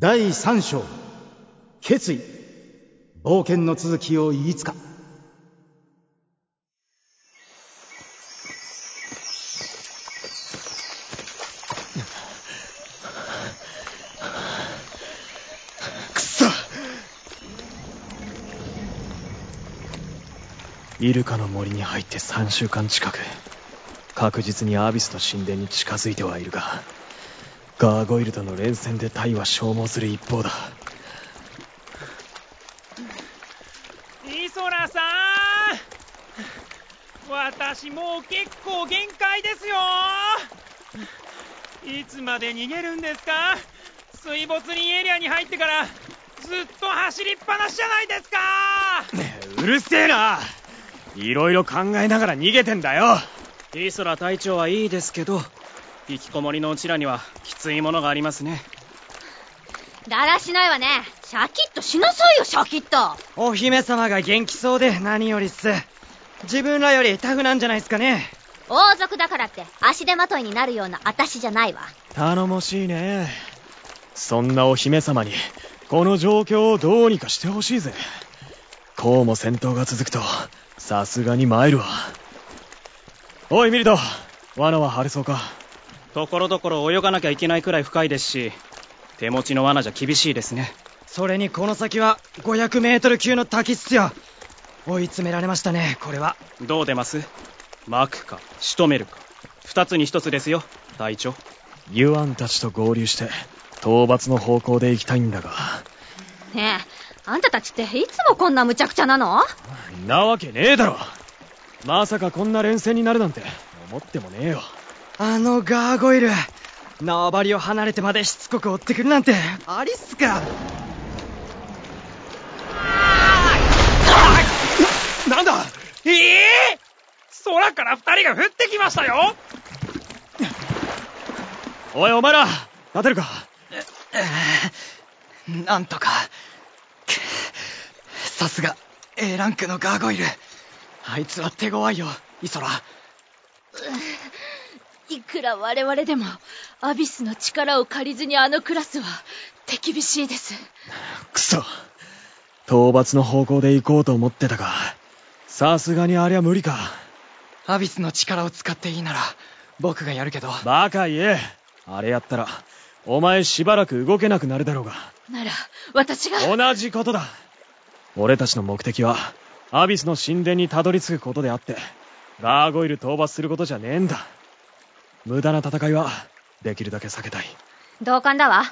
第三章。決意。冒険の続きをいつか。くそ。イルカの森に入って3週間近く。確実にアビスの神殿に近づいてはいるが。ガーゴイルとの連戦で体は消耗する一方だ。イソラさん私もう結構限界ですよ。いつまで逃げるんですか？水没林エリアに入ってからずっと走りっぱなしじゃないですか。うるせえな。いろいろ考えながら逃げてんだよ。イソラ隊長はいいですけど引きこもりのうちらにはきついものがありますね。だらしないわね。シャキッとしなさいよシャキッと。お姫様が元気そうで何よりっす。自分らよりタフなんじゃないっすかね。王族だからって足手まといになるような私じゃないわ。頼もしいね。そんなお姫様にこの状況をどうにかしてほしいぜ。こうも戦闘が続くとさすがに参るわ。おいミリト罠は張れそうかところどころ泳がなきゃいけないくらい深いですし手持ちの罠じゃ厳しいですね。それにこの先は500メートル級の滝っすよ。追い詰められましたねこれは。どう出ます？巻くか仕留めるか。二つに一つですよ隊長。ユアンたちと合流して討伐の方向で行きたいんだが。ねえあんたたちっていつもこんな無茶苦茶なの？なわけねえだろ。まさかこんな連戦になるなんて思ってもねえよあのガーゴイル縄張りを離れてまでしつこく追ってくるなんてありっすか？なんだ？ええ空から二人が降ってきましたよ！おいお前ら立てるか？なんとか。くさすが A ランクのガーゴイル。あいつは手強いよイソラいくら我々でもアビスの力を借りずにあのクラスは手厳しいです。くそ。討伐の方向で行こうと思ってたがさすがにありゃ無理か。アビスの力を使っていいなら僕がやるけど。バカ言え。あれやったらお前しばらく動けなくなるだろうが。なら私が。同じことだ。俺たちの目的はアビスの神殿にたどり着くことであってガーゴイル討伐することじゃねえんだ無駄な戦いはできるだけ避けたい。同感だわ。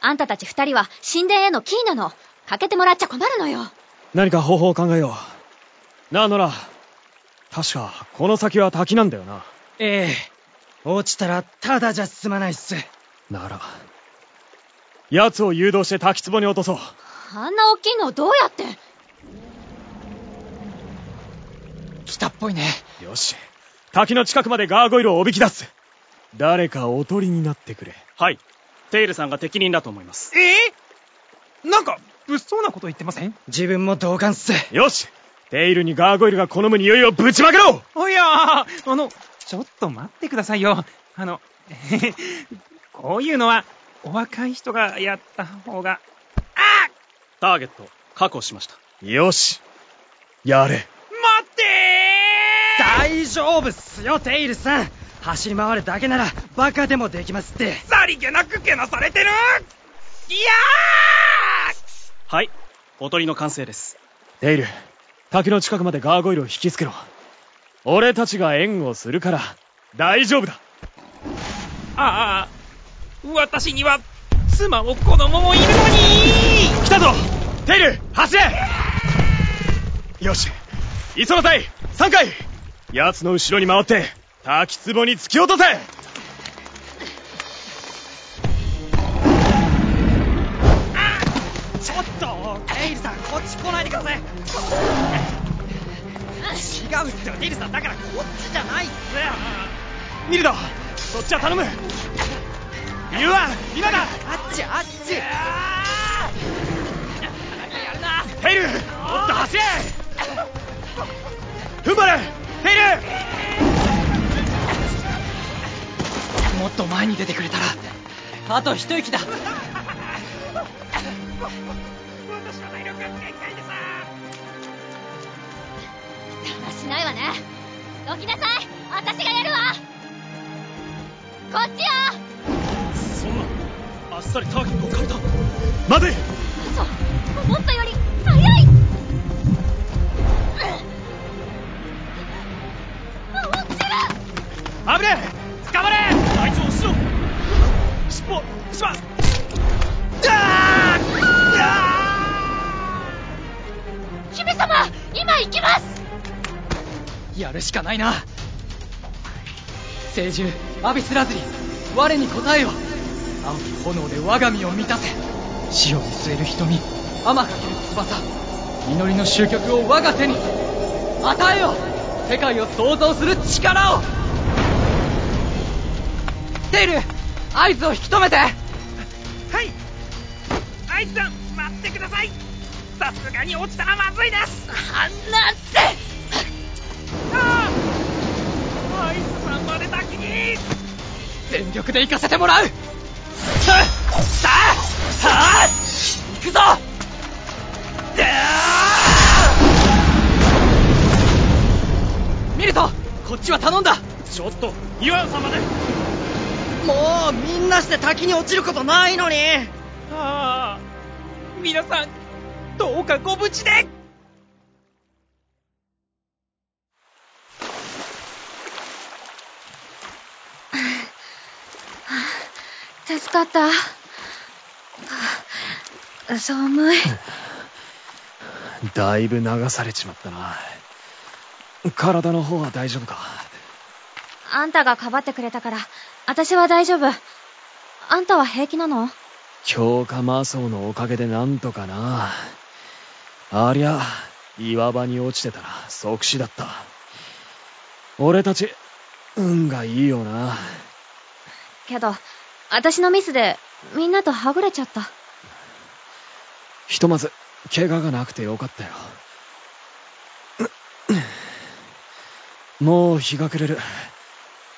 あんたたち二人は神殿へのキーなの。かけてもらっちゃ困るのよ。何か方法を考えよう。なあノラ確かこの先は滝なんだよな。ええ。落ちたらただじゃ済まないっす。なら奴を誘導して滝壺に落とそう。あんな大きいのをどうやって？来たっぽいね。よし。滝の近くまでガーゴイルをおびき出す誰かおとりになってくれ。はい。テイルさんが適任だと思います。ええなんか物騒なこと言ってません？自分も同感っす。よし。テイルにガーゴイルが好む匂いをぶちまけろ！いやあのちょっと待ってくださいよ。あの こういうのはお若い人がやった方が。ターゲット確保しました。よし。やれ。待って大丈夫っすよテイルさん走り回るだけならバカでもできますって。ーさりげなくけなされてるいやはい。おとりの完成です。テイル滝の近くまでガーゴイルを引きつけろ。俺たちが援護するから大丈夫だ。ーああ私には妻も子供もいるのに。来たぞ。テイル走れ。よし。磯野隊3回。奴の後ろに回って滝壺に突き落とせ！ちょっとテイルさんこっち来ないでください。違うっすよ。テイルさんだからこっちじゃないっすミルドそっちは頼む。ユア今だ。あっちあっち。テイルもっと走れ。踏ん張れ。テイルもっと前に出てくれたらあと一息だ。私の体力が限界でさだらしないわね。どきなさい。私がやるわ。こっちよ。そんなあっさりターゲットを変えた。待て。嘘思ったより危ねえ！捕まれ！隊長後ろ尻尾しま姫様今行きます！やるしかないな！聖獣アビスラズリ我に答えよ青き炎で我が身を満たせ！死を見据える瞳天かける翼！祈りの終局を我が手に与えよ！世界を創造する力をテイル合図を引き止めて。はい。アイスさん待ってください。さすがに落ちたらまずいです。離せ。ああアイスさんまで先に。全力で行かせてもらう。さあさあ行くぞ。ミルトこっちは頼んだ。ちょっとイワンさんまでもうみんなして滝に落ちることないのにああ皆さんどうかご無事で助かった。あ寒い。だいぶ流されちまったな体の方は大丈夫か？あんたがかばってくれたから、私は大丈夫。あんたは平気なの？強化魔装のおかげでなんとかな。ありゃ岩場に落ちてたら即死だった。俺たち運がいいよな。けど、私のミスでみんなとはぐれちゃった。ひとまず怪我がなくてよかったよ。もう日が暮れる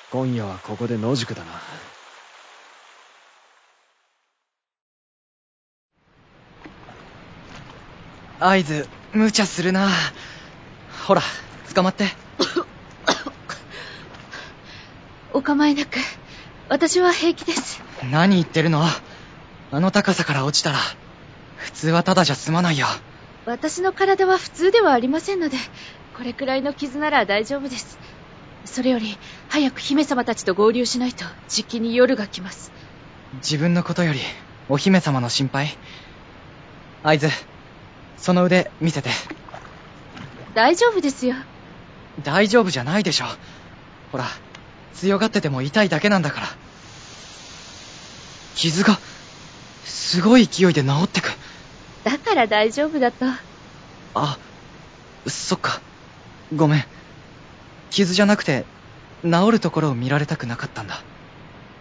今夜はここで野宿だな。合図無茶するな。ほら捕まって。お構いなく。私は平気です。何言ってるの？あの高さから落ちたら。普通はただじゃ済まないよ。私の体は普通ではありませんのでこれくらいの傷なら大丈夫ですそれより早く姫様たちと合流しないとじきに夜が来ます。自分のことよりお姫様の心配。合図その腕見せて。大丈夫ですよ。大丈夫じゃないでしょ。ほら強がってても痛いだけなんだから。傷がすごい勢いで治ってく。だから大丈夫だと。あそっか。ごめん傷じゃなくて治るところを見られたくなかったんだ。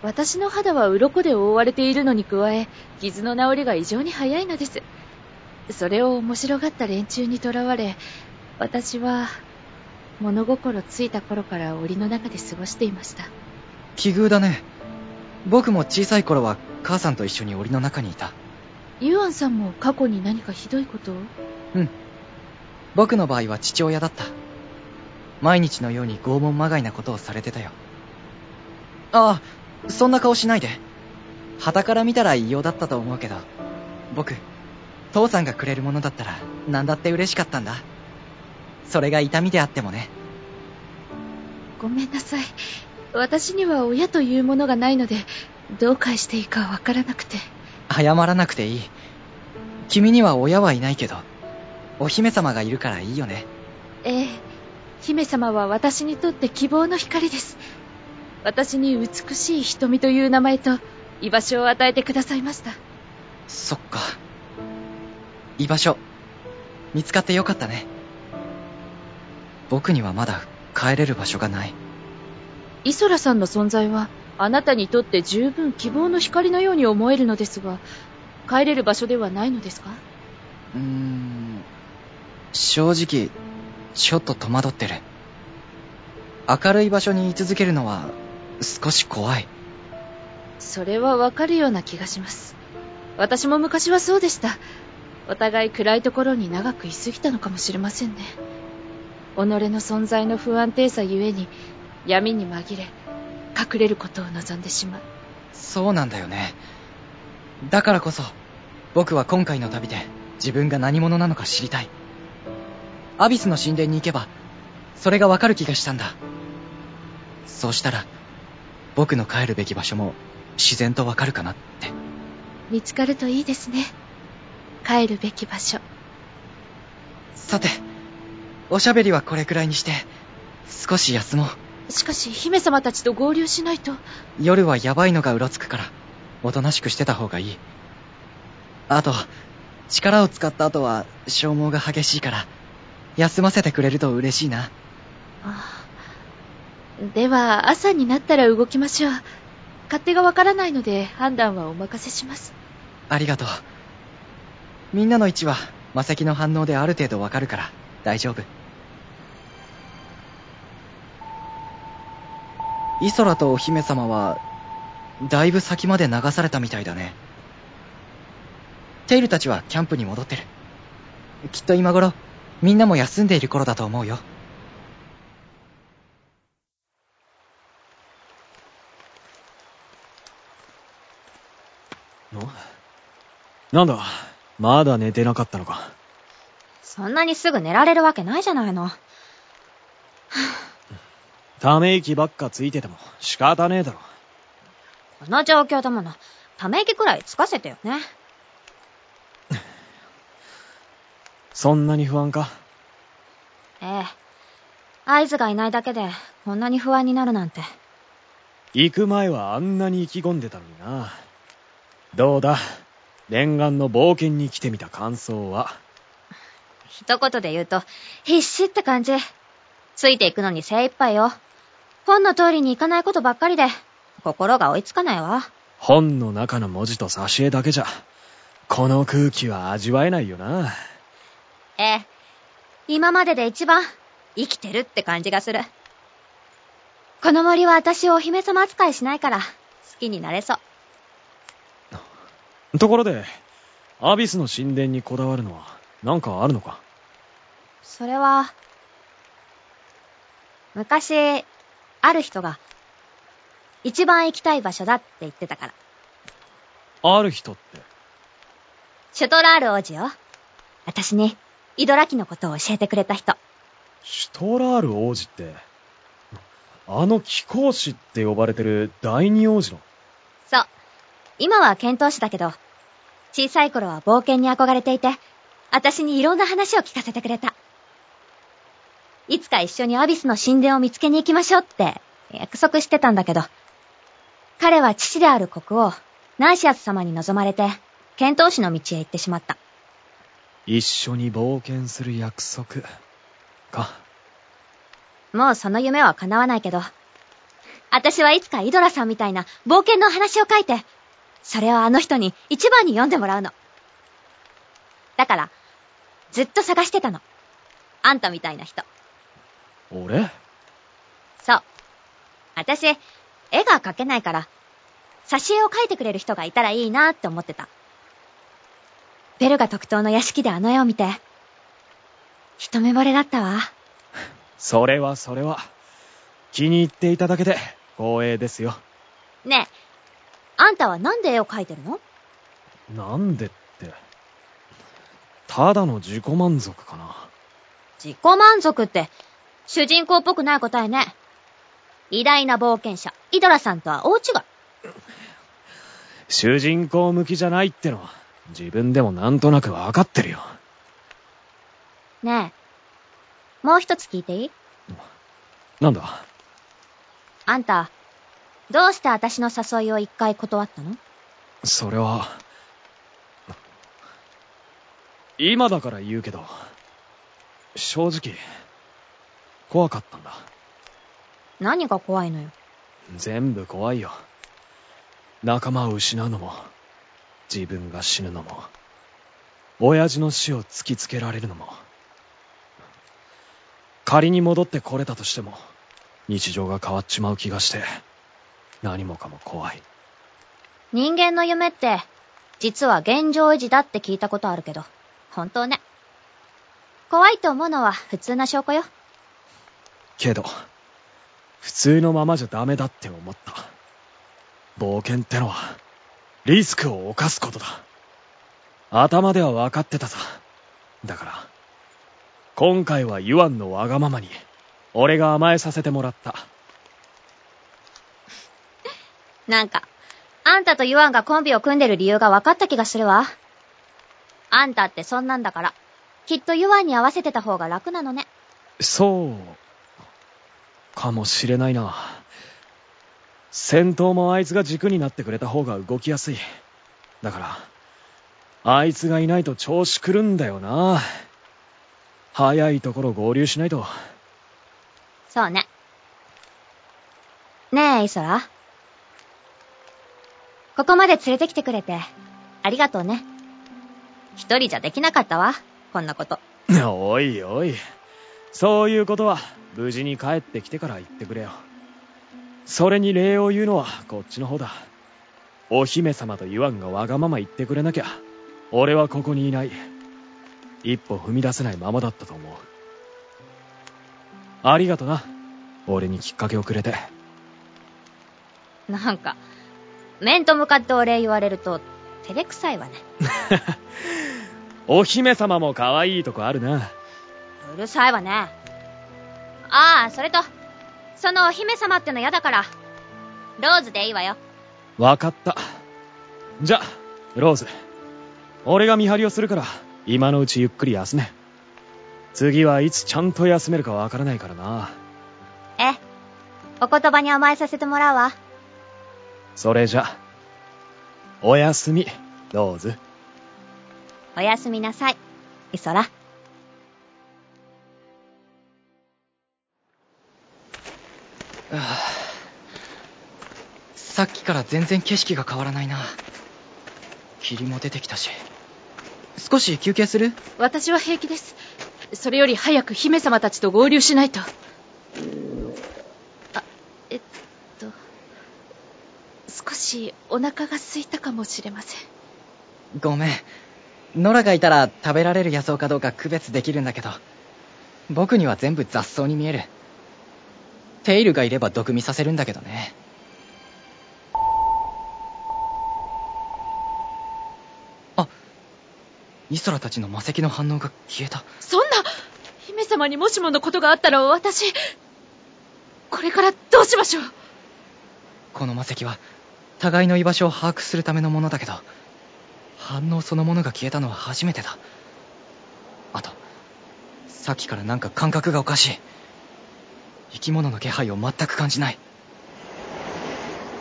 私の肌は鱗で覆われているのに加え傷の治りが異常に早いのです。それを面白がった連中にとらわれ私は物心ついた頃から檻の中で過ごしていました。奇遇だね。僕も小さい頃は母さんと一緒に檻の中にいた。ユアンさんも過去に何かひどいことを？うん。僕の場合は父親だった毎日のように拷問まがいなことをされてたよ。ああそんな顔しないで。傍から見たら異様だったと思うけど僕父さんがくれるものだったら何だって嬉しかったんだ。それが痛みであってもね。ごめんなさい。私には親というものがないのでどう返していいかわからなくて。謝らなくていい。君には親はいないけどお姫様がいるからいいよね。ええ姫様は私にとって希望の光です。私に美しい瞳という名前と居場所を与えてくださいました。そっか。居場所。見つかってよかったね。僕にはまだ帰れる場所がない。イソラさんの存在はあなたにとって十分希望の光のように思えるのですが帰れる場所ではないのですか？うーん。正直ちょっと戸惑ってる明るい場所に居続けるのは少し怖いそれはわかるような気がします私も昔はそうでした。お互い暗いところに長く居すぎたのかもしれませんね。己の存在の不安定さゆえに闇に紛れ、隠れることを望んでしまう。そうなんだよね。だからこそ、僕は今回の旅で自分が何者なのか知りたい。アビスの神殿に行けば、それがわかる気がしたんだ。そうしたら、僕の帰るべき場所も自然とわかるかなって。見つかるといいですね。帰るべき場所。さて、おしゃべりはこれくらいにして、少し休もう。しかし、姫様たちと合流しないと。夜はヤバいのがうろつくから、おとなしくしてた方がいい。あと、力を使った後は消耗が激しいから、休ませてくれると嬉しいな。ああでは、朝になったら動きましょう。勝手がわからないので判断はお任せします。ありがとう。みんなの位置は魔石の反応である程度わかるから大丈夫。イソラとお姫様は、だいぶ先まで流されたみたいだね。テイルたちはキャンプに戻ってる。きっと今頃、みんなも休んでいる頃だと思うよ。なんだ、まだ寝てなかったのか。そんなにすぐ寝られるわけないじゃないの。ため息ばっかついてても仕方ねえだろ。この状況だもの。ため息くらいつかせてよね。そんなに不安か？ええ。合図がいないだけで、こんなに不安になるなんて。行く前はあんなに意気込んでたのにな。どうだ？念願の冒険に来てみた感想は？一言で言うと、必死って感じ。ついていくのに精一杯よ。本の通りにいかないことばっかりで、心が追いつかないわ。本の中の文字と挿絵だけじゃ、この空気は味わえないよな。ええ。今までで一番、生きてるって感じがする。この森は私をお姫様扱いしないから、好きになれそう。ところで、アビスの神殿にこだわるのは、なんかあるのか？それは、昔、ある人が、一番行きたい場所だって言ってたから。ある人って？シュトラール王子よ。私に、イドラキのことを教えてくれた人。シュトラール王子って、あの貴公子って呼ばれてる第二王子の？そう。今は剣闘士だけど、小さい頃は冒険に憧れていて、私にいろんな話を聞かせてくれた。いつか一緒にアビスの神殿を見つけに行きましょうって約束してたんだけど、彼は父である国王、ナーシアス様に望まれて、剣闘士の道へ行ってしまった。一緒に冒険する約束。か。もうその夢は叶わないけど、私はいつかイドラさんみたいな冒険の話を書いて、それをあの人に一番に読んでもらうの。だから、ずっと探してたの。あんたみたいな人。俺？そう。私、絵が描けないから、挿絵を描いてくれる人がいたらいいなって思ってた。ベルが特等の屋敷であの絵を見て、一目惚れだったわ。それはそれは。気に入っていただけで光栄ですよ。ねえ、あんたはなんで絵を描いてるの？なんでって。ただの自己満足かな。自己満足って、主人公っぽくない答えね。偉大な冒険者、イドラさんとは大違い。主人公向きじゃないってのは、自分でもなんとなくわかってるよ。ねえ、もう一つ聞いていい？なんだ？あんた、どうして私の誘いを一回断ったの？それは、今だから言うけど、正直、怖かったんだ。何が怖いのよ？全部怖いよ。仲間を失うのも、自分が死ぬのも、親父の死を突きつけられるのも。仮に戻ってこれたとしても、日常が変わっちまう気がして、何もかも怖い。人間の夢って、実は現状維持だって聞いたことあるけど、本当ね。怖いと思うのは普通な証拠よ。けど、普通のままじゃダメだって思った。冒険ってのは、リスクを冒すことだ。頭では分かってたさ。だから、今回はユアンのわがままに、俺が甘えさせてもらった。なんか、あんたとユアンがコンビを組んでる理由が分かった気がするわ。あんたってそんなんだから、きっとユアンに合わせてた方が楽なのね。そう、かもしれないな。戦闘もあいつが軸になってくれた方が動きやすい。だから、あいつがいないと調子狂うんだよな。早いところ合流しないと。そうね。ねえ、イソラ。ここまで連れてきてくれて、ありがとうね。一人じゃできなかったわ、こんなこと。おいおい。そういうことは、無事に帰ってきてから言ってくれよ。それに礼を言うのはこっちの方だ。お姫様とユアンがわがまま言ってくれなきゃ、俺はここにいない。一歩踏み出せないままだったと思う。ありがとな。俺にきっかけをくれて。なんか、面と向かってお礼言われると、照れくさいわね。お姫様も可愛いとこあるな。うるさいわね。ああ、それと、そのお姫様っての嫌だから、ローズでいいわよ。わかった。じゃ、ローズ。俺が見張りをするから、今のうちゆっくり休め。次はいつちゃんと休めるかわからないからな。ええ。お言葉に甘えさせてもらうわ。それじゃ、おやすみ、ローズ。おやすみなさい、イソラ。さっきから全然景色が変わらないな。霧も出てきたし。少し休憩する？私は平気です。それより早く姫様たちと合流しないと。あえっと少しお腹が空いたかもしれません。ごめん。ノラがいたら食べられる野草かどうか区別できるんだけど。僕には全部雑草に見えるテイルがいれば毒味させるんだけどね。あイソラたちの魔石の反応が消えた。そんな姫様にもしものことがあったら私これからどうしましょう？この魔石は互いの居場所を把握するためのものだけど反応そのものが消えたのは初めてだ。あとさっきからなんか感覚がおかしい生き物の気配を全く感じない。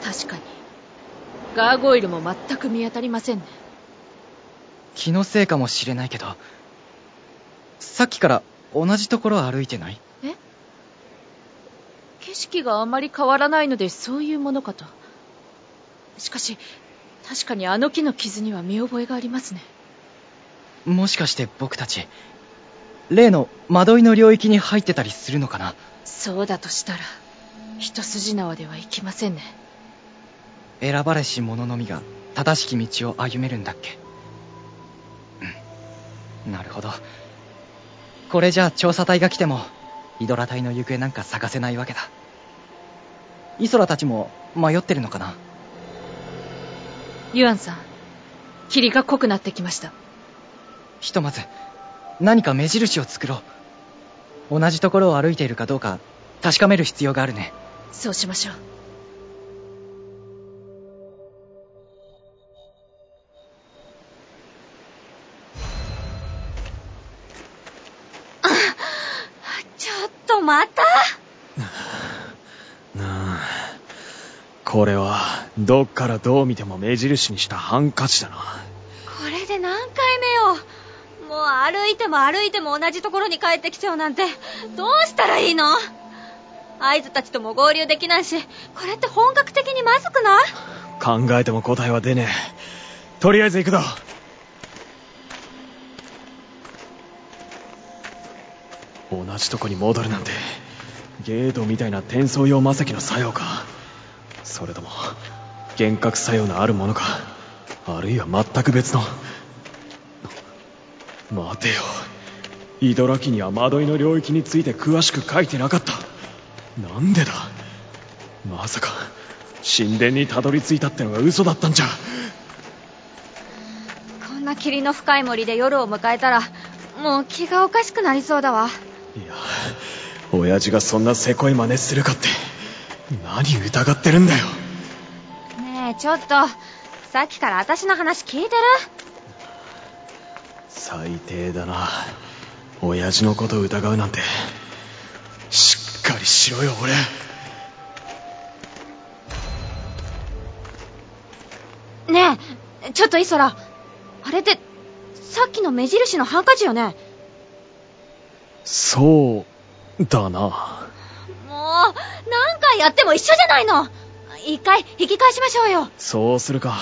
確かに。ガーゴイルも全く見当たりませんね。気のせいかもしれないけどさっきから同じところを歩いてない？え？景色があまり変わらないのでそういうものかと。しかし確かにあの木の傷には見覚えがありますね。もしかして僕たち例の惑いの領域に入ってたりするのかな？そうだとしたら一筋縄ではいきませんね。選ばれし者のみが正しき道を歩めるんだっけ。うん。なるほど。これじゃあ調査隊が来てもイドラ隊の行方なんか探せないわけだ。イソラたちも迷ってるのかな。ユアンさん霧が濃くなってきました。ひとまず何か目印を作ろう同じところを歩いているかどうか確かめる必要があるねそうしましょうちょっとまた なあ。これは、どっからどう見ても目印にしたハンカチだな。これで何回目よもう歩いても歩いても同じところに帰ってきちゃうなんてどうしたらいいの？合図たちとも合流できないしこれって本格的にまずくない？考えても答えは出ねえ。とりあえず行くぞ。同じとこに戻るなんて、ゲートみたいな転送用魔石の作用か。それとも、幻覚作用のあるものか。あるいは全く別の。待てよ。イドラキには惑いの領域について詳しく書いてなかった。なんでだ？まさか、神殿にたどり着いたってのが嘘だったんじゃ。こんな霧の深い森で夜を迎えたら、もう気がおかしくなりそうだわ。いや、親父がそんなせこい真似するかって、何疑ってるんだよ。ねえ、ちょっと、さっきから私の話聞いてる？最低だな。親父のこと疑うなんて。しっかりしろよ、俺。ねえ、ちょっとイソラ。あれって、さっきの目印のハンカチよね？そう、だな。もう、何回やっても一緒じゃないの一回引き返しましょうよ。そうするか。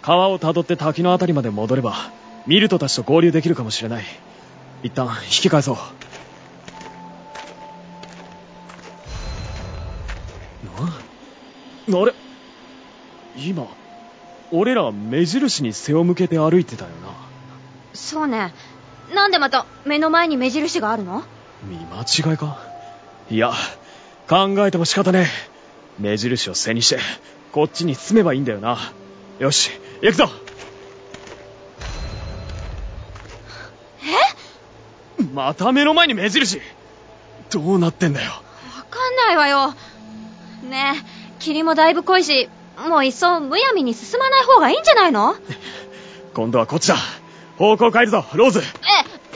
川を辿って滝のあたりまで戻れば、ミルトたちと合流できるかもしれない。一旦引き返そう。な、あれ今、俺ら目印に背を向けて歩いてたよな。そうね。なんでまた目の前に目印があるの？見間違いか？いや、考えても仕方ねえ。目印を背にして、こっちに進めばいいんだよな。よし、行くぞまた目の前に目印どうなってんだよ。わかんないわよ。ねえ、霧もだいぶ濃いし、もういっそむやみに進まない方がいいんじゃないの？今度はこっちだ。方向変えるぞ、ローズ。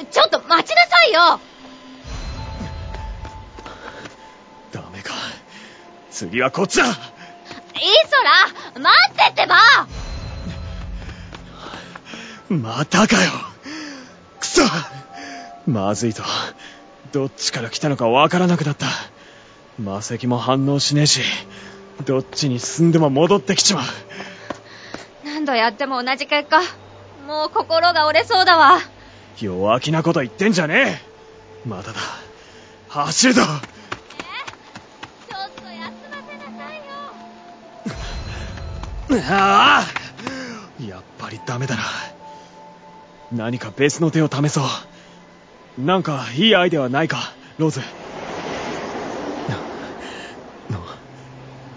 え、ちょっと待ちなさいよダメか。次はこっちだイソラ待ってってばまたかよくそまずいと。どっちから来たのかわからなくなった。魔石も反応しねえし、どっちに進んでも戻ってきちまう。何度やっても同じ結果。もう心が折れそうだわ。弱気なこと言ってんじゃねえまだだ。走るぞちょっと休ませなさいよ。ああやっぱりダメだな。何か別の手を試そう。なんかいいアイデアはないか、ローズ。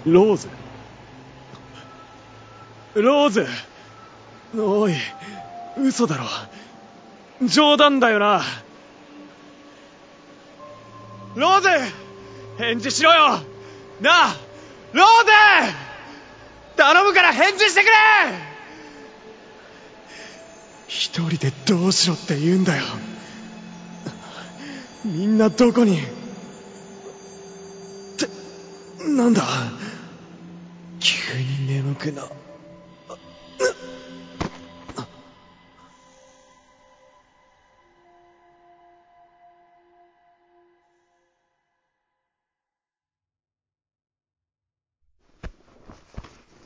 ローズ？ローズ？おい、嘘だろ。冗談だよな。ローズ返事しろよなあローズ頼むから返事してくれ一人でどうしろって言うんだよ。みんなどこに？って、なんだ？急に眠くな。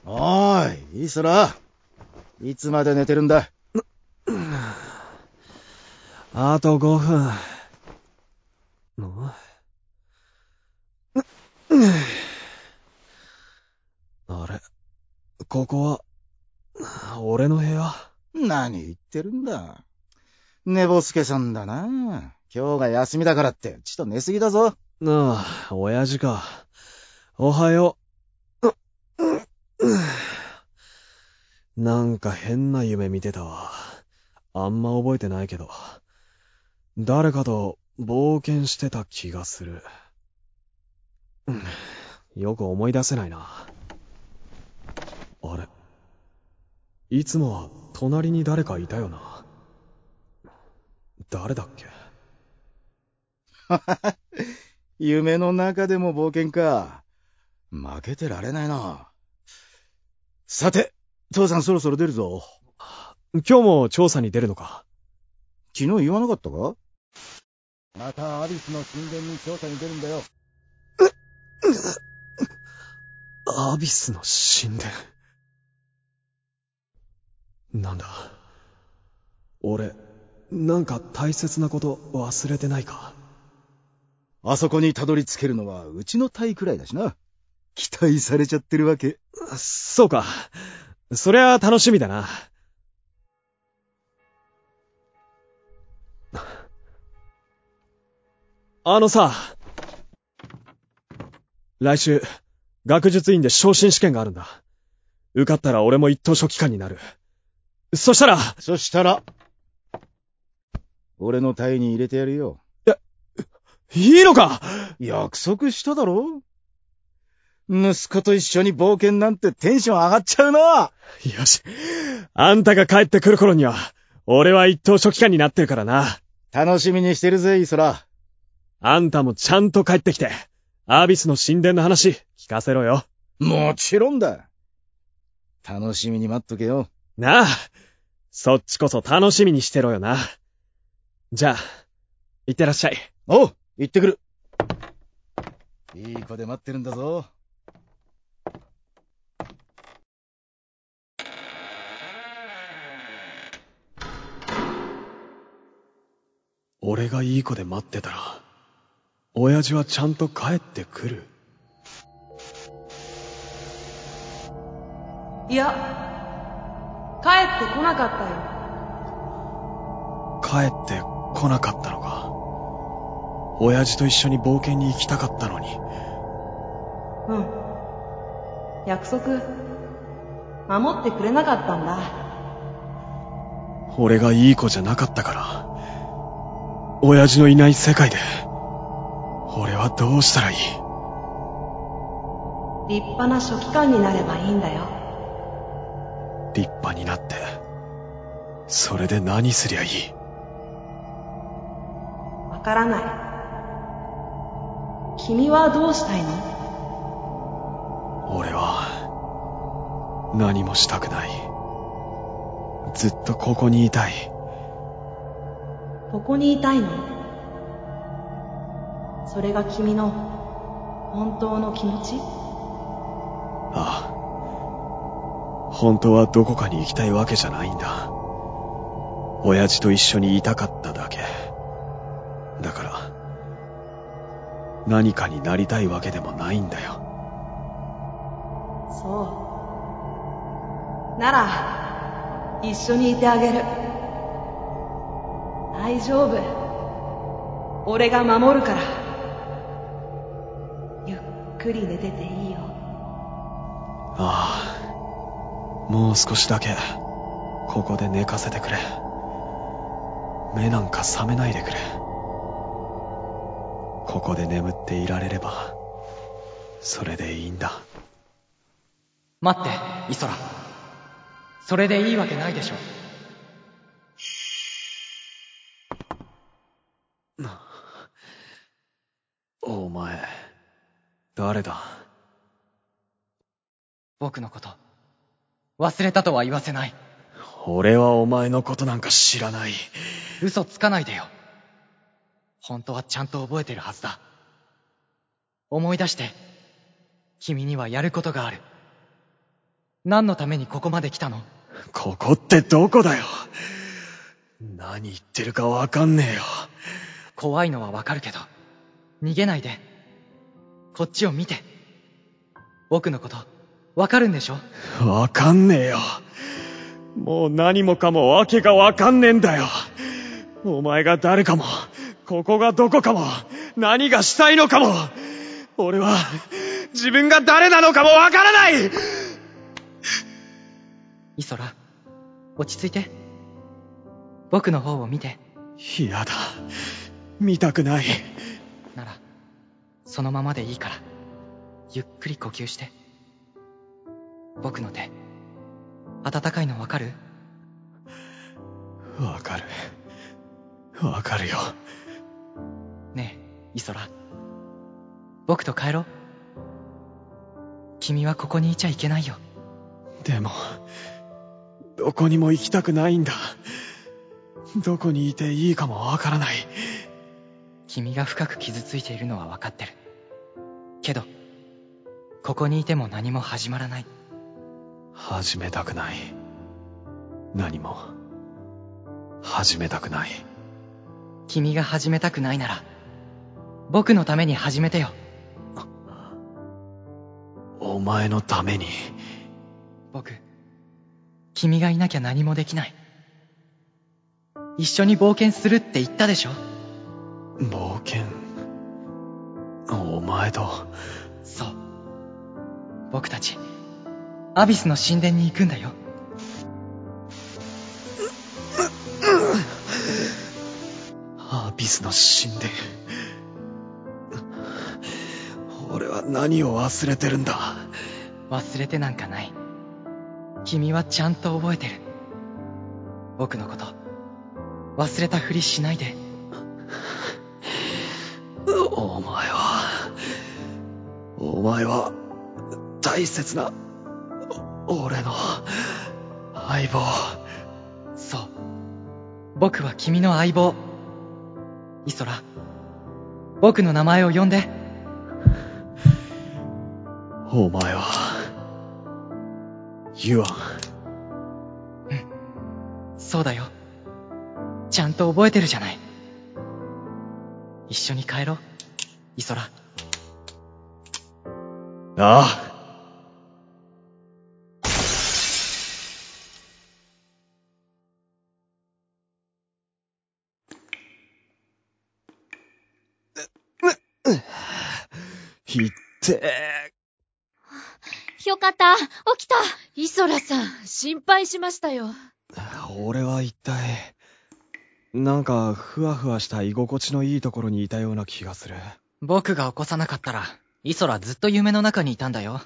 おーい、いいそら。いつまで寝てるんだ？あと5分。あれここは、俺の部屋何言ってるんだ。寝ぼすけさんだな。今日が休みだからって、ちと寝すぎだぞ。なあ、親父か。おはよう。なんか変な夢見てたわ。あんま覚えてないけど。誰かと冒険してた気がする。うんよく思い出せないな。あれ？いつもは隣に誰かいたよな。誰だっけ？夢の中でも冒険か。負けてられないな。さて、父さんそろそろ出るぞ。今日も調査に出るのか？昨日言わなかったか？またアビスの神殿に調査に出るんだよ。アビスの神殿？なんだ？俺、なんか大切なこと忘れてないか？あそこにたどり着けるのはうちの隊くらいだしな。期待されちゃってるわけ。そうか。そりゃ楽しみだな。あのさ、来週、学術院で昇進試験があるんだ。受かったら俺も一等書記官になる。そしたら、そしたら、俺の隊に入れてやるよ。いいのか？約束しただろ？息子と一緒に冒険なんてテンション上がっちゃうなよし。あんたが帰ってくる頃には、俺は一等書記官になってるからな。楽しみにしてるぜ、イソラ。あんたもちゃんと帰ってきて、アビスの神殿の話、聞かせろよ。もちろんだ。楽しみに待っとけよ。なあ。そっちこそ楽しみにしてろよな。じゃあ、行ってらっしゃい。おう行ってくる。いい子で待ってるんだぞ。俺がいい子で待ってたら、親父はちゃんと帰ってくる。いや、帰ってこなかったよ。帰ってこなかったのか。親父と一緒に冒険に行きたかったのに。うん。約束、守ってくれなかったんだ。俺がいい子じゃなかったから。親父のいない世界で、俺はどうしたらいい？立派な書記官になればいいんだよ。立派になって、それで何すりゃいい？わからない。君はどうしたいの？俺は、何もしたくない。ずっとここにいたい。ここにいたいの？それが君の本当の気持ち？ああ。本当はどこかに行きたいわけじゃないんだ。親父と一緒にいたかっただけ。だから、何かになりたいわけでもないんだよ。そう。なら、一緒にいてあげる。大丈夫。俺が守るから。ゆっくり寝てていいよ。ああ。もう少しだけ、ここで寝かせてくれ。目なんか覚めないでくれ。ここで眠っていられれば、それでいいんだ。待って、イソラ。それでいいわけないでしょ。誰だ？僕のこと、忘れたとは言わせない。俺はお前のことなんか知らない。嘘つかないでよ。本当はちゃんと覚えてるはずだ。思い出して、君にはやることがある。何のためにここまで来たの？ここってどこだよ？何言ってるかわかんねえよ。怖いのはわかるけど、逃げないで。こっちを見て。僕のこと、わかるんでしょ？わかんねえよ。もう何もかもわけがわかんねえんだよ。お前が誰かも、ここがどこかも、何がしたいのかも、俺は、自分が誰なのかもわからないイソラ、落ち着いて。僕の方を見て。嫌だ。見たくない。なら、そのままでいいから、ゆっくり呼吸して。僕の手、温かいのわかる？わかる。わかるよ。ねえ、イソラ。僕と帰ろう。君はここにいちゃいけないよ。でも、どこにも行きたくないんだ。どこにいていいかもわからない。君が深く傷ついているのはわかってる。けど、ここにいても何も始まらない。始めたくない。何も、始めたくない。君が始めたくないなら、僕のために始めてよ。お前のために。僕、君がいなきゃ何もできない。一緒に冒険するって言ったでしょ？冒険？お前と。そう。僕たち、アビスの神殿に行くんだよ。アビスの神殿。俺は何を忘れてるんだ？忘れてなんかない。君はちゃんと覚えてる。僕のこと、忘れたふりしないで。お前は、お前は、大切な、お俺の、相棒。そう。僕は君の相棒。イソラ、僕の名前を呼んで。お前は、ユアン。そうだよ。ちゃんと覚えてるじゃない。一緒に帰ろう、イソラ。ああ。ひってよかった。起きた。イソラさん、心配しましたよ。ー。俺は一体、なんか、ふわふわした居心地のいいところにいたような気がする。あ僕が起こさなかったら、イソラずっと夢の中にいたんだよ。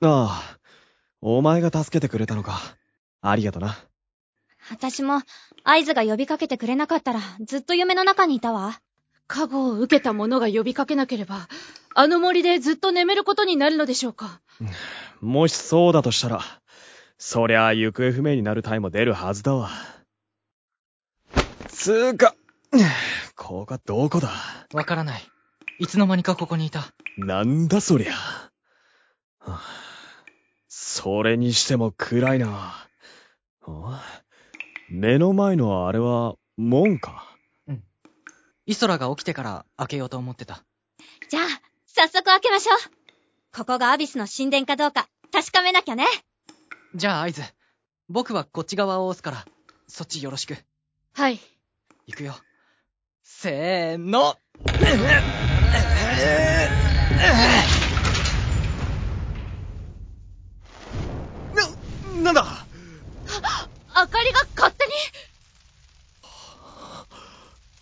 あ、お前が助けてくれたのか。ありがとな。私も、合図が呼びかけてくれなかったら、ずっと夢の中にいたわ。加護を受けた者が呼びかけなければ、あの森でずっと眠ることになるのでしょうか。もしそうだとしたら、そりゃあ行方不明になるタイも出るはずだわ。つーか、ここはどこだ？わからない。いつの間にかここにいた。なんだそりゃ。はあそれにしても暗いな。あ目の前のあれは、門か。イソラが起きてから開けようと思ってた。じゃあ、早速開けましょう。ここがアビスの神殿かどうか、確かめなきゃね。じゃあ合図。僕はこっち側を押すから、そっちよろしく。はい。行くよ。せーのな、なんだ？明かりが勝手に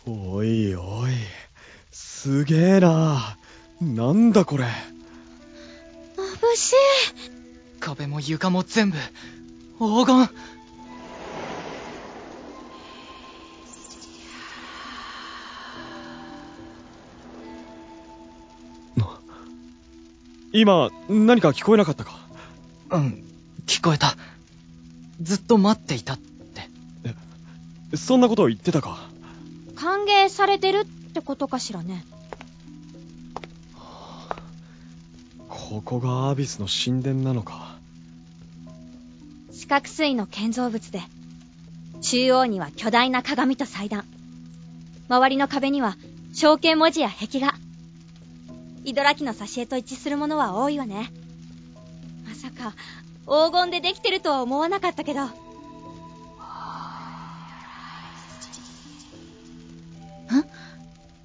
おいおい。すげえな。なんだこれ？眩しい。壁も床も全部、黄金今、何か聞こえなかったか？うん、聞こえた。ずっと待っていたって。そんなことを言ってたか？歓迎されてるってことかしらね。ここがアビスの神殿なのか？四角錐の建造物で、中央には巨大な鏡と祭壇。周りの壁には象形文字や壁画。イドラキの挿絵と一致するものは多いわね。まさか、黄金でできてるとは思わなかったけど。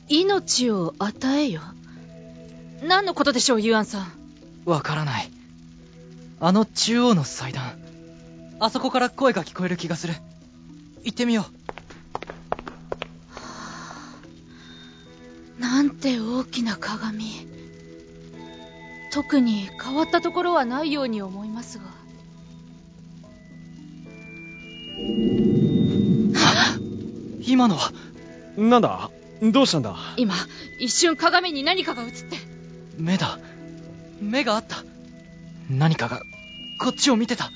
命を与えよ。何のことでしょう、ユアンさん。わからない。あの中央の祭壇。あそこから声が聞こえる気がする。行ってみよなんて大きな鏡。特に変わったところはないように思いますが。う。今のは、なんだ？どうしたんだ？今、一瞬鏡に何かが映って。目だ。目があった。何かが、こっちを見てた。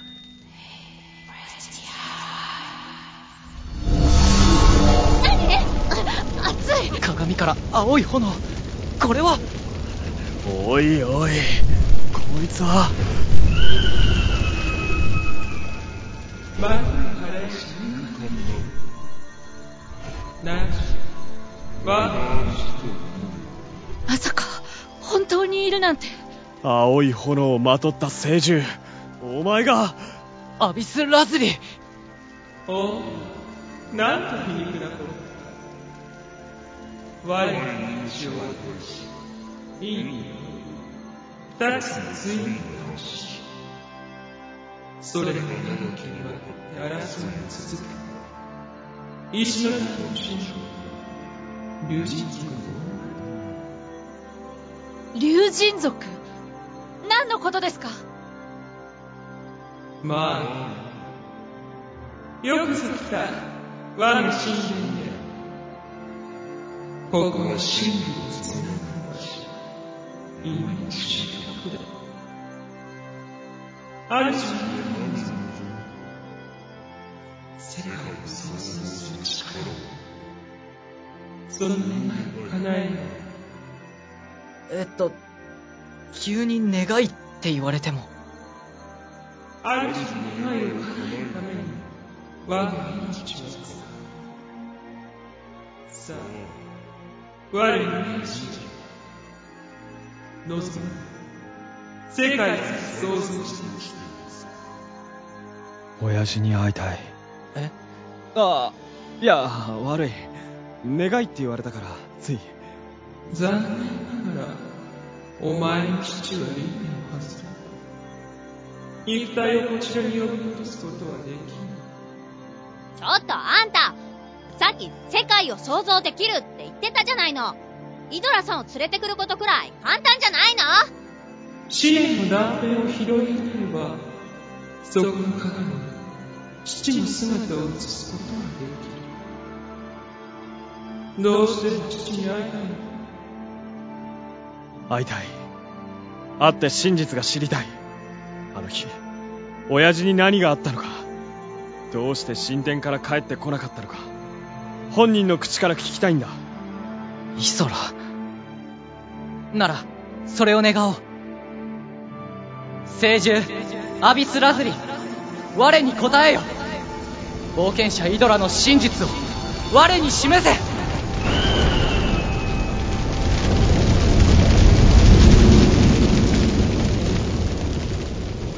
から青い炎。これは、おいおい。こいつは。まさか、本当にいるなんて。青い炎をまとった聖獣。お前が。アビス・ラズリおおなんと皮肉なこと我が命を渡し意味を二つの罪を倒しそれが長ければ争いを続け石の中を信じ竜神族竜神族何のことですか？まあよくぞ来た。我が神殿へここは真理をつなぐ場所今に主役だある種の世界を創造する力その願いを叶えようえっと急に願いって言われても。ある種の願いを叶えるために我が命を使うさあ。我に命じ望む世界を創造してみて親父に会いたい。えああ、いや、悪い。願いって言われたから、つい。残念ながらお前の父はリーのはずだ肉体をこちらに呼び戻すことはできないちょっとあんたさっき世界を想像できるってってたじゃないのイドラさんを連れてくることくらい簡単じゃないの試練の断片を拾い上げればそこの鏡に父の姿を映すことができるどうしても父に会いたいの？会いたい。会って真実が知りたい。あの日、親父に何があったのか。どうして神殿から帰ってこなかったのか。本人の口から聞きたいんだ。イソラならそれを願おう。聖獣アビス・ラズリ。我に答えよ。冒険者イドラの真実を。我に示せ。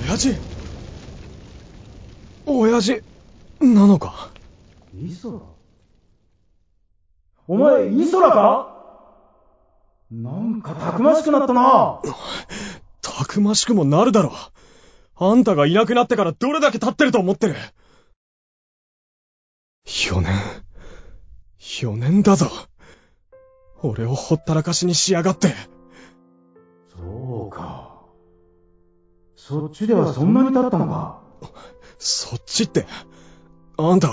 親父。親父、なのか？イソラお前、イソラか？なんかたくましくなったな。たくましくもなるだろ。あんたがいなくなってからどれだけ経ってると思ってる ?4 年。4年だぞ。俺をほったらかしにしやがって。そうか。そっちではそんなに経ったのか。そっちって、あんた、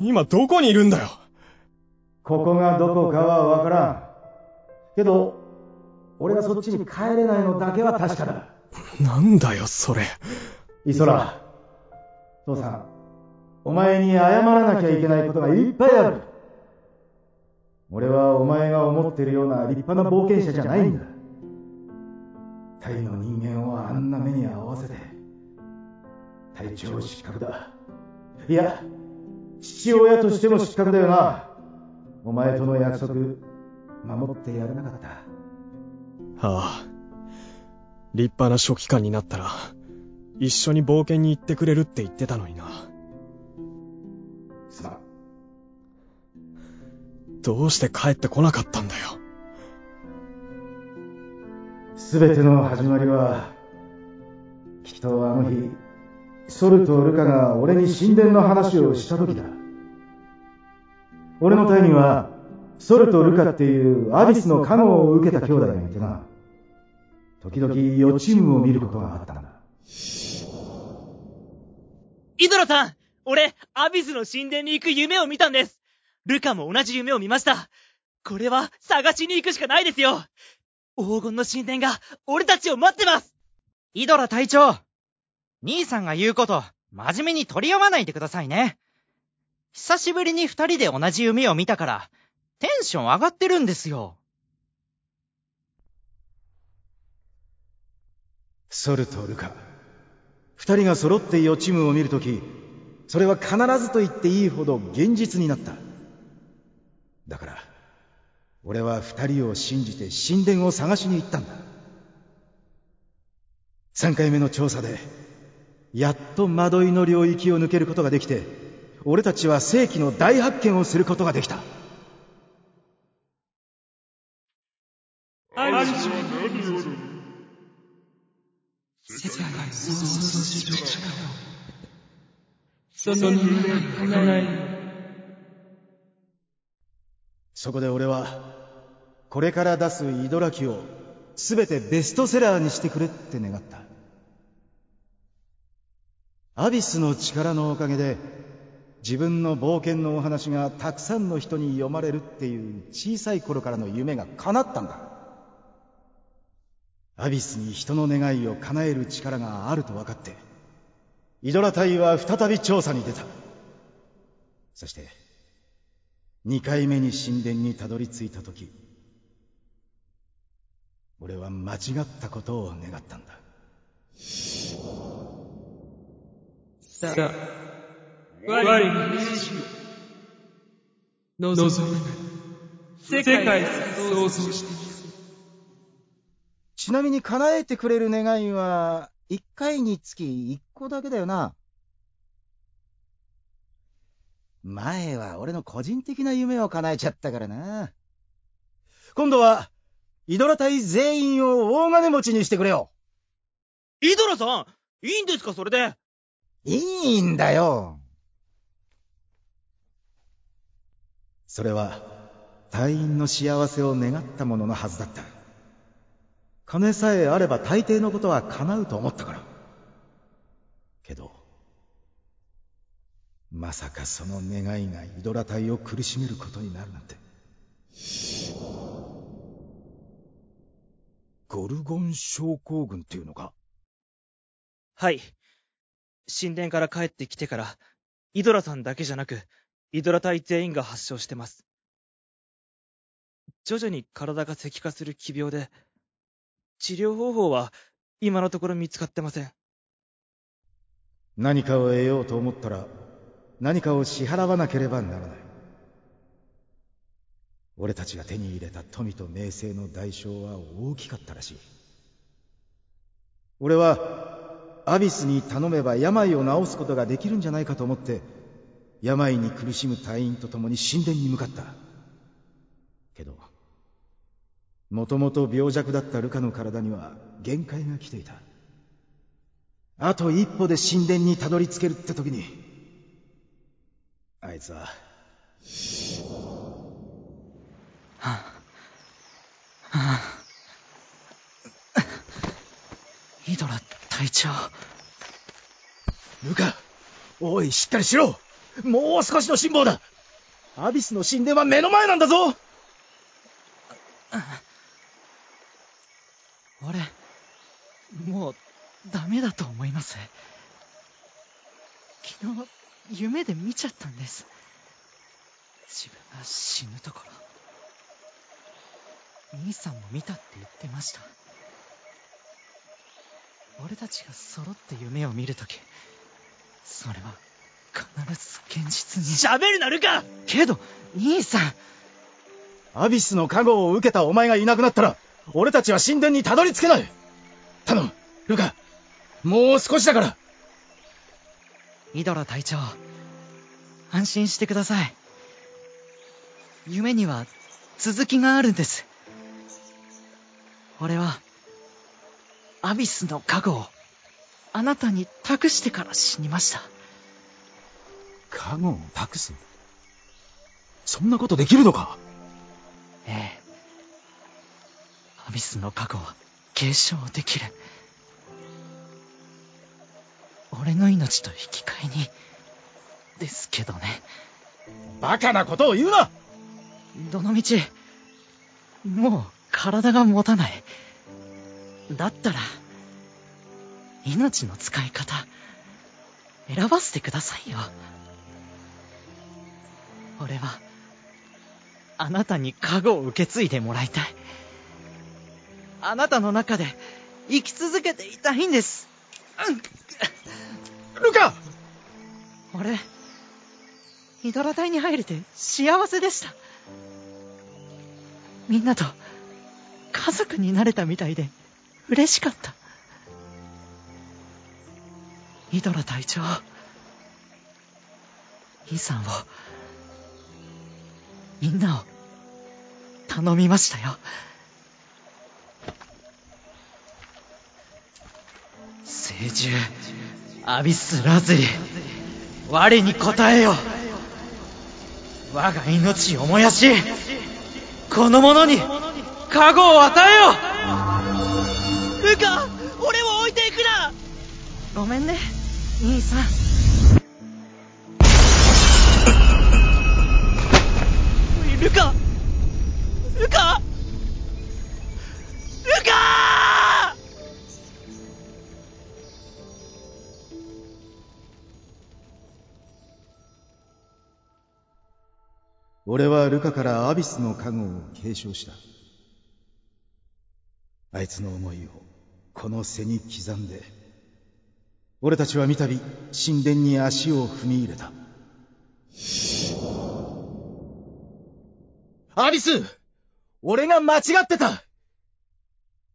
今どこにいるんだよ？ここがどこかはわからん。けど、俺がそっちに帰れないのだけは確かだ。なんだよ、それ。イソラ。父さん、お前に謝らなきゃいけないことがいっぱいある。俺はお前が思ってるような立派な冒険者じゃないんだ。タイの人間をあんな目に合わせて、隊長失格だ。いや、父親としても失格だよな。お前との約束、守ってやれなかった。ああ。立派な書記官になったら、一緒に冒険に行ってくれるって言ってたのにな。すまん。どうして帰ってこなかったんだよ。すべての始まりは、きっとあの日、ソルとルカが俺に神殿の話をした時だ。俺の隊には、ソルとルカっていうアビスの加護を受けた兄弟がいてな。時々予知夢を見ることがあったんだ。イドラさん俺、アビスの神殿に行く夢を見たんですルカも同じ夢を見ましたこれは探しに行くしかないですよ黄金の神殿が俺たちを待ってますイドラ隊長兄さんが言うこと、真面目に取り読まないでくださいね。久しぶりに二人で同じ夢を見たから、テンション上がってるんですよ。ソルとルカ。二人が揃って予知夢を見るとき、それは必ずと言っていいほど現実になった。だから、俺は二人を信じて神殿を探しに行ったんだ。三回目の調査で、やっと惑いの領域を抜けることができて俺たちは世紀の大発見をすることができた。世界を創造する力その願い。を叶えるそこで俺はこれから出すイドラキを全てベストセラーにしてくれって願ったアビスの力のおかげで自分の冒険のお話がたくさんの人に読まれるっていう小さい頃からの夢が叶ったんだ。アビスに人の願いを叶える力があると分かってイドラ隊は再び調査に出た。そして二回目に神殿にたどり着いた時俺は間違ったことを願ったんだ。我に。命じよ望むな世界を創造してみ。せちなみに叶えてくれる願いは一回につき一個だけだよな。前は俺の個人的な夢を叶えちゃったからな。今度はイドラ隊全員を大金持ちにしてくれよ。イドラさんいいんですかそれで？いいんだよそれは隊員の幸せを願ったもののはずだった。金さえあれば大抵のことは叶うと思ったから。けどまさかその願いがイドラ隊を苦しめることになるなんて。ゴルゴン症候群っていうのか？はい。神殿から帰ってきてからイドラさんだけじゃなくイドラ隊全員が発症してます。徐々に体が石化する奇病で治療方法は今のところ見つかってません。何かを得ようと思ったら何かを支払わなければならない。俺たちが手に入れた富と名声の代償は大きかったらしい。俺はアビスに頼めば病を治すことができるんじゃないかと思って病に苦しむ隊員と共に神殿に向かった。けどもともと病弱だったルカの体には限界が来ていた。あと一歩で神殿にたどり着けるって時にあいつは。イドラ隊長ルカおいしっかりしろもう少しの辛抱だ。アビスの神殿は目の前なんだぞ。俺もうダメだと思います。昨日夢で見ちゃったんです。自分が死ぬところ。兄さんも見たって言ってました。俺たちが揃って夢を見るときそれは必ず現実に。喋るなルカ！けど兄さん。アビスの加護を受けたお前がいなくなったら俺たちは神殿にたどり着けない。頼むルカ。もう少しだから。イドラ隊長安心してください。夢には続きがあるんです。俺はアビスの加護をあなたに託してから死にました加護を託す。そんなことできるのか？ええ。アビスの加護は継承できる。俺の命と引き換えにですけどね。バカなことを言うな！どのみちもう体が持たない。だったら命の使い方選ばせてくださいよ俺はあなたに加護を受け継いでもらいたい。あなたの中で生き続けていたいんです、うん、ルカ！俺イドラ隊に入れて幸せでした。みんなと家族になれたみたいで嬉しかった。イドラ隊長。イさんを、みんなを、頼みましたよ。聖獣、アビス・ラズリ、我に答えよ。我が命を燃やし、この者に、加護を与えよルカ俺を置いていくなごめんね、兄さん。カルカルカ俺はルカからアビスの加護を継承した。あいつの思いをこの背に刻んで、俺たちは三度神殿に足を踏み入れた。アビス俺が間違ってた。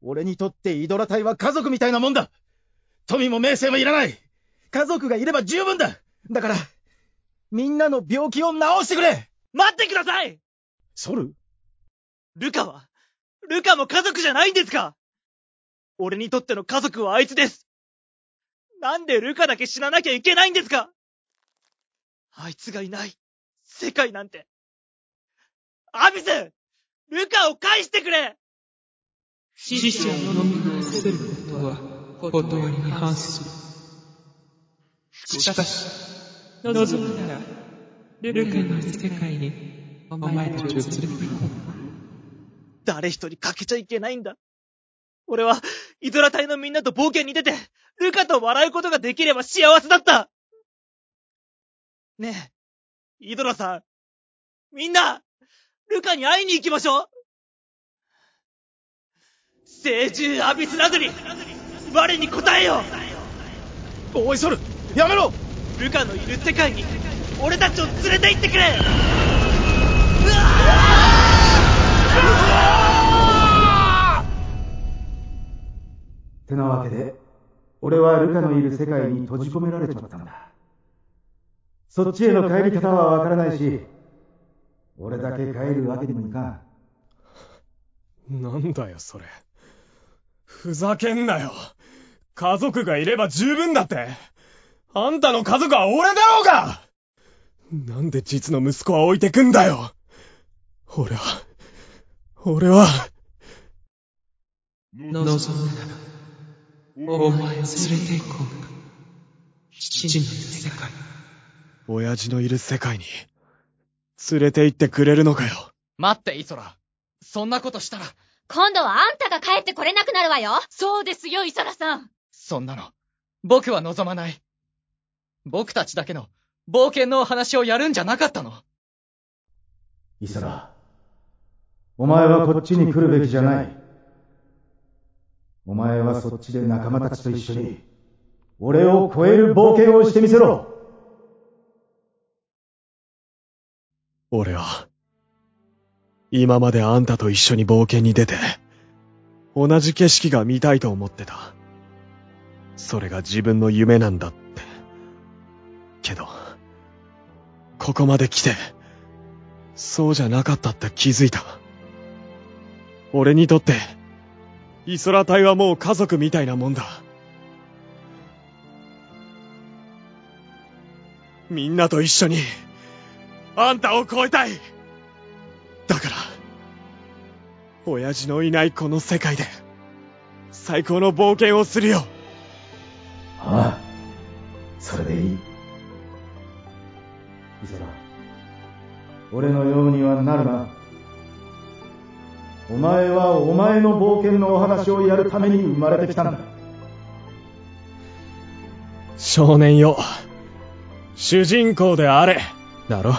俺にとってイドラ隊は家族みたいなもんだ。富も名声もいらない。家族がいれば十分だ。だから、みんなの病気を治してくれ。待ってください！ソル？ルカは、ルカも家族じゃないんですか？俺にとっての家族はあいつです。なんでルカだけ死ななきゃいけないんですか？あいつがいない。世界なんて。アビスルカを返してくれ死者のみを捨てることは断りに反する。しかし、望むなら、ルカの世界にお前たちを連れて行こう。誰一人欠けちゃいけないんだ。俺は、イドラ隊のみんなと冒険に出て、ルカと笑うことができれば幸せだったねえ、イドラさん。みんな、ルカに会いに行きましょう。聖獣アビスラズリ我に答えよ。おいソルやめろ。ルカのいる世界に、俺たちを連れて行ってくれ。てなわけで、俺はルカのいる世界に閉じ込められちまったんだ。そっちへの帰り方はわからないし、俺だけ帰るわけにもいかん。なんだよ、それ。ふざけんなよ。家族がいれば十分だって。あんたの家族は俺だろうがなんで実の息子は置いてくんだよ。俺は、俺は、望むなら、お前を連れて行こうか。父の世界。親父のいる世界に、連れて行ってくれるのかよ。待って、イソラ。そんなことしたら、今度はあんたが帰ってこれなくなるわよそうですよ、イソラさん。そんなの、僕は望まない。僕たちだけの冒険のお話をやるんじゃなかったの。イソラ、お前はこっちに来るべきじゃない。お前はそっちで仲間たちと一緒に、俺を超える冒険をしてみせろ俺は、今まであんたと一緒に冒険に出て、同じ景色が見たいと思ってた。それが自分の夢なんだって。けど、ここまで来て、そうじゃなかったって気づいた。俺にとって、イソラ隊はもう家族みたいなもんだ。みんなと一緒に、あんたを超えたいだから、親父のいないこの世界で、最高の冒険をするよああ、それでいい。イソラ、俺のようにはなるな。お前はお前の冒険のお話をやるために生まれてきたんだ。少年よ。主人公であれ。だろ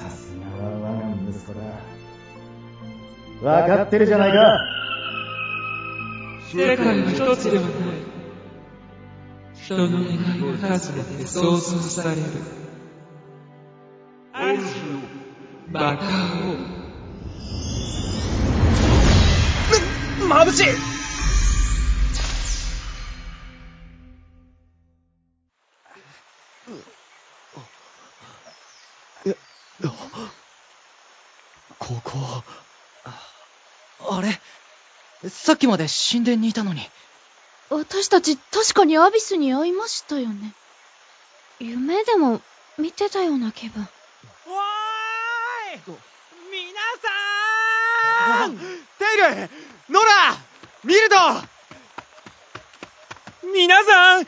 さすがは我が息子だ。わかってるじゃないか。世界は一つではない。人の願いは数えて創造される。愛しよ、バカ眩しいあれ？さっきまで神殿にいたのに。私たち確かにアビスに会いましたよね。夢でも見てたような気分。わーい皆さんテイルノラミルド皆さん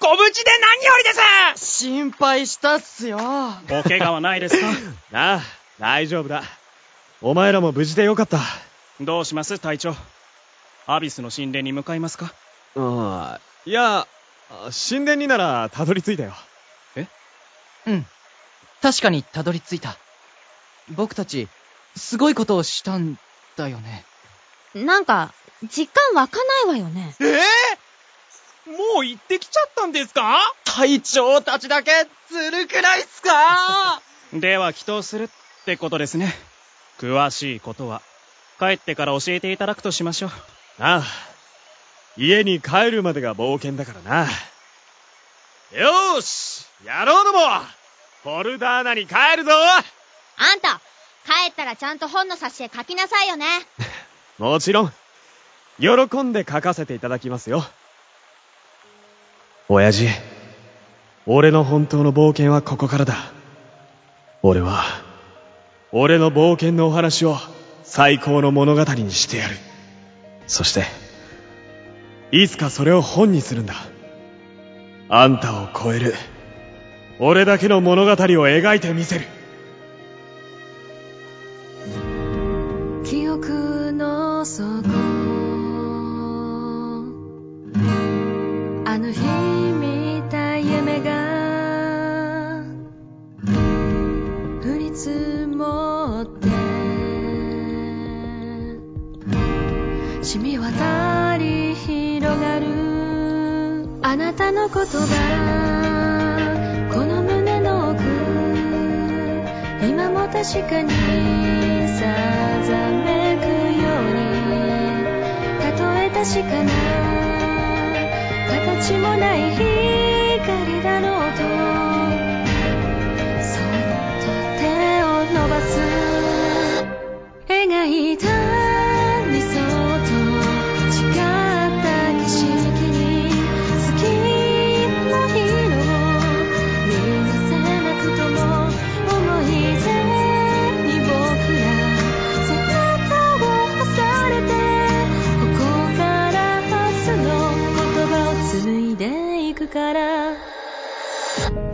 ご無事で何よりです心配したっすよ。お怪我はないですか？なあ、大丈夫だ。お前らも無事でよかった。どうします隊長？アビスの神殿に向かいますか？ああ、いや、神殿にならたどり着いたよ。うん。確かにたどり着いた。僕たち、すごいことをしたんだよね。なんか、実感湧かないわよね。ええ？もう行ってきちゃったんですか？隊長たちだけ、ずるくないっすか？では祈祷するってことですね。詳しいことは、帰ってから教えていただくとしましょう。ああ、家に帰るまでが冒険だからな。よーしやろうどもフォルダーナに帰るぞあんた、帰ったらちゃんと本の挿絵書きなさいよね。もちろん、喜んで書かせていただきますよ。親父、俺の本当の冒険はここからだ。俺は、俺の冒険のお話を最高の物語にしてやる。そして、いつかそれを本にするんだ。あんたを超える、俺だけの物語を描いてみせる。記憶の底染み渡り広がるあなたの言葉この胸の奥今も確かにさざめくようにたとえ確かな形もない光だろうとそっと手を伸ばす。描いたや。